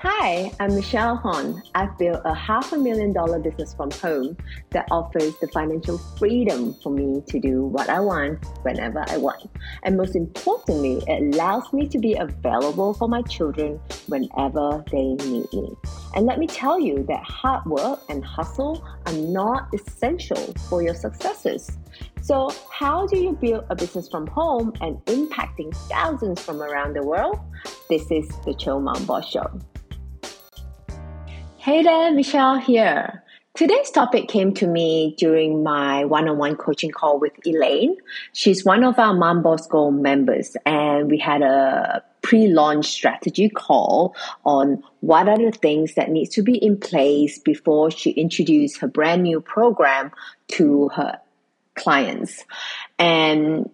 Hi, I'm Michelle Hon. I've built a half a million dollar business from home that offers the financial freedom for me to do what I want whenever I want. And most importantly, it allows me to be available for my children whenever they need me. And let me tell you that hard work and hustle are not essential for your successes. So, how do you build a business from home and impacting thousands from around the world? This is the Chill Mom Boss Show. Hey there, Michelle here. Today's topic came to me during my one on one coaching call with Elaine. She's one of our Mom Boss members, and we had a pre launch strategy call on what are the things that needs to be in place before she introduced her brand new program to her clients. And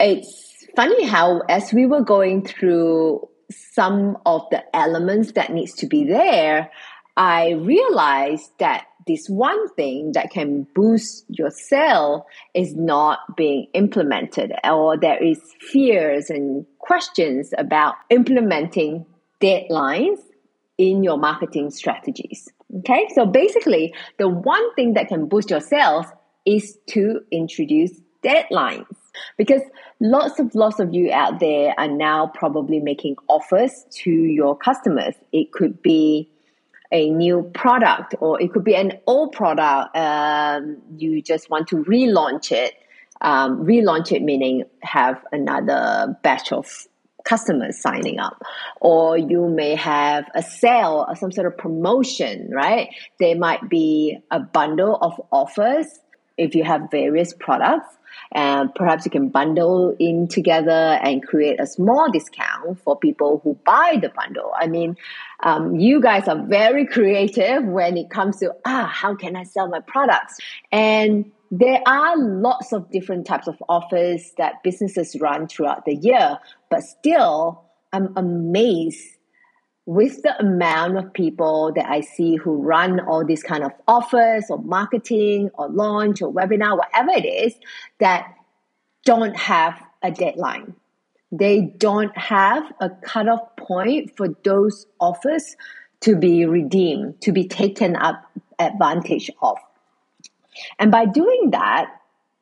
it's funny how, as we were going through some of the elements that needs to be there, I realized that this one thing that can boost your sale is not being implemented, or there is fears and questions about implementing deadlines in your marketing strategies. Okay, so basically, the one thing that can boost your sales is to introduce deadlines because lots of lots of you out there are now probably making offers to your customers. It could be a new product or it could be an old product um, you just want to relaunch it. Um, relaunch it meaning have another batch of customers signing up. Or you may have a sale or some sort of promotion right? There might be a bundle of offers if you have various products and perhaps you can bundle in together and create a small discount for people who buy the bundle. I mean, um, you guys are very creative when it comes to, ah, how can I sell my products? And there are lots of different types of offers that businesses run throughout the year, but still, I'm amazed with the amount of people that I see who run all these kind of offers or marketing or launch or webinar, whatever it is, that don't have a deadline. They don't have a cutoff point for those offers to be redeemed, to be taken up advantage of. And by doing that,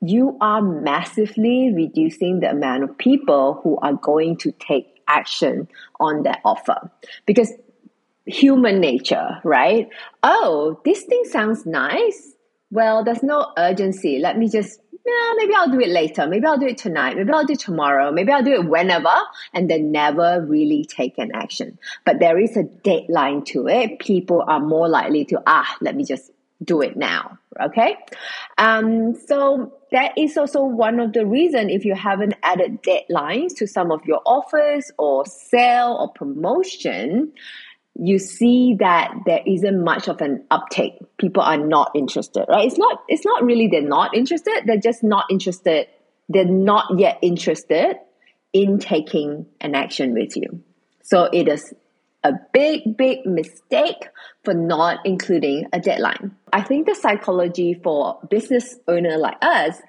you are massively reducing the amount of people who are going to take action on that offer because human nature, right? Oh, this thing sounds nice. Well, there's no urgency. Let me just, yeah, maybe I'll do it later. Maybe I'll do it tonight. Maybe I'll do it tomorrow. Maybe I'll do it whenever, and then never really take an action. But there is a deadline to it. People are more likely to, ah, let me just do it now. Okay. Um, so that is also one of the reason if you haven't added deadlines to some of your offers or sale or promotion, you see that there isn't much of an uptake. People are not interested, right? It's not it's not really they're not interested, they're just not interested. They're not yet interested in taking an action with you. So it is a big, big mistake for not including a deadline. I think the psychology for business owner like us,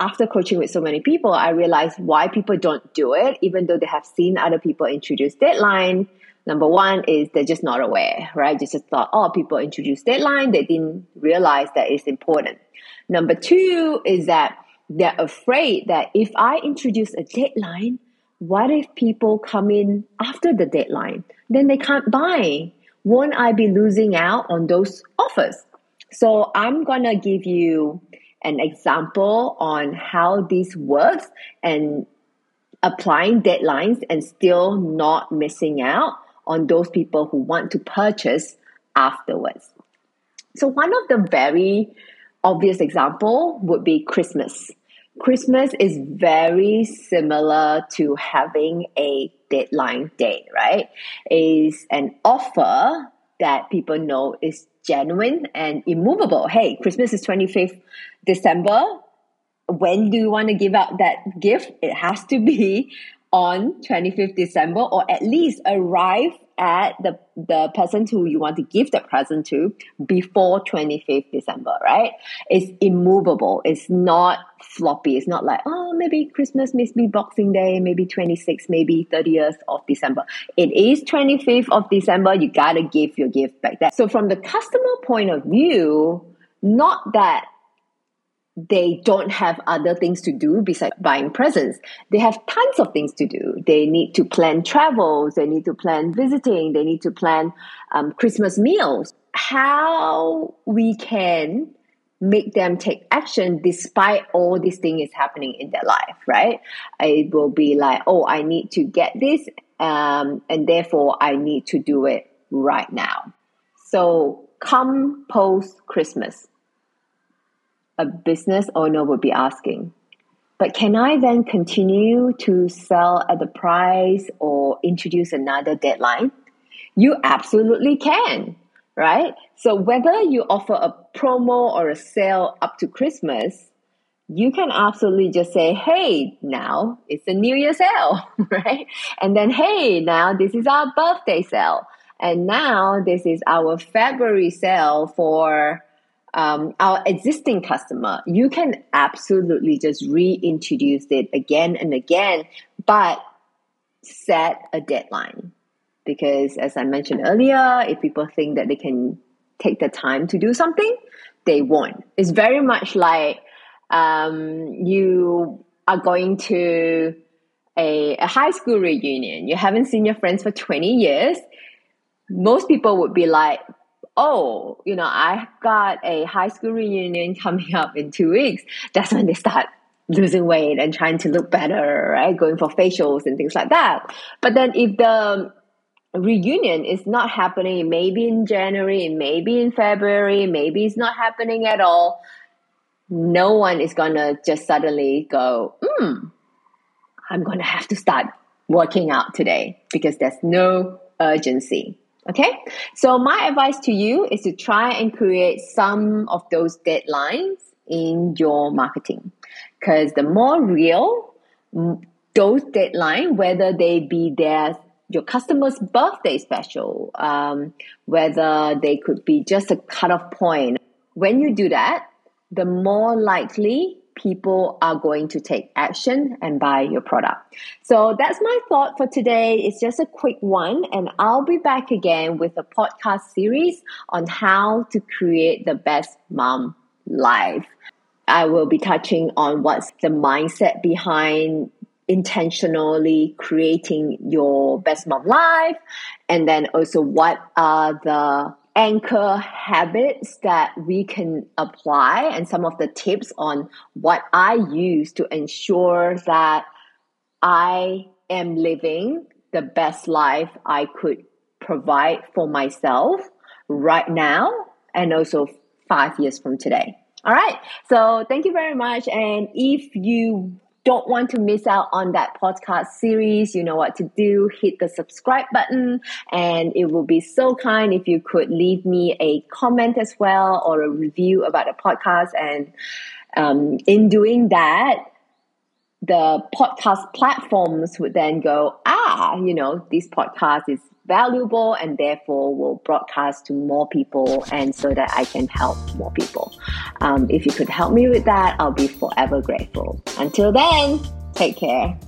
after coaching with so many people, I realized why people don't do it, even though they have seen other people introduce deadline. Number one is they're just not aware, right? They just thought, oh, people introduce deadline. They didn't realize that it's important. Number two is that they're afraid that if I introduce a deadline, what if people come in after the deadline? Then they can't buy. Won't I be losing out on those offers? So I'm going to give you an example on how this works and applying deadlines and still not missing out on those people who want to purchase afterwards. So one of the very obvious example would be Christmas. Christmas is very similar to having a deadline date, right? Is an offer that people know is genuine and immovable. Hey, Christmas is 25th December. When do you want to give out that gift? It has to be on 25th December or at least arrive at the, the person who you want to give the present to before 25th December, right? It's immovable. It's not floppy. It's not like, oh, maybe Christmas, maybe Boxing Day, maybe 26th, maybe 30th of December. It is 25th of December. You gotta give your gift back there. So from the customer point of view, not that they don't have other things to do besides buying presents. They have tons of things to do. They need to plan travels, they need to plan visiting, they need to plan um, Christmas meals. How we can make them take action despite all these things is happening in their life, right? It will be like, oh, I need to get this, um, and therefore I need to do it right now. So come post Christmas a business owner would be asking. But can I then continue to sell at the price or introduce another deadline? You absolutely can, right? So whether you offer a promo or a sale up to Christmas, you can absolutely just say, hey, now it's a New Year sale, right? And then, hey, now this is our birthday sale. And now this is our February sale for um, our existing customer, you can absolutely just reintroduce it again and again, but set a deadline. Because as I mentioned earlier, if people think that they can take the time to do something, they won't. It's very much like um, you are going to a, a high school reunion. You haven't seen your friends for 20 years. Most people would be like, oh, you know, I got a high school reunion coming up in two weeks, that's when they start losing weight and trying to look better, right? Going for facials and things like that. But then if the reunion is not happening, maybe in January, maybe in February, maybe it's not happening at all, no one is gonna just suddenly go, hmm, I'm gonna have to start working out today because there's no urgency. Okay, so my advice to you is to try and create some of those deadlines in your marketing because the more real those deadlines, whether they be their your customer's birthday special, um, whether they could be just a cutoff point. When you do that, the more likely people are going to take action and buy your product. So that's my thought for today. It's just a quick one, and I'll be back again with a podcast series on how to create the best mom life. I will be touching on what's the mindset behind intentionally creating your best mom life, and then also what are the anchor habits that we can apply and some of the tips on what I use to ensure that I am living the best life I could provide for myself right now and also five years from today. All right. So thank you very much. And if you don't want to miss out on that podcast series, you know what to do. Hit the subscribe button, and it will be so kind if you could leave me a comment as well or a review about the podcast. And um, in doing that, the podcast platforms would then go, ah, you know, this podcast is valuable and therefore will broadcast to more people and so that I can help more people. Um, if you could help me with that, I'll be forever grateful. Until then, take care.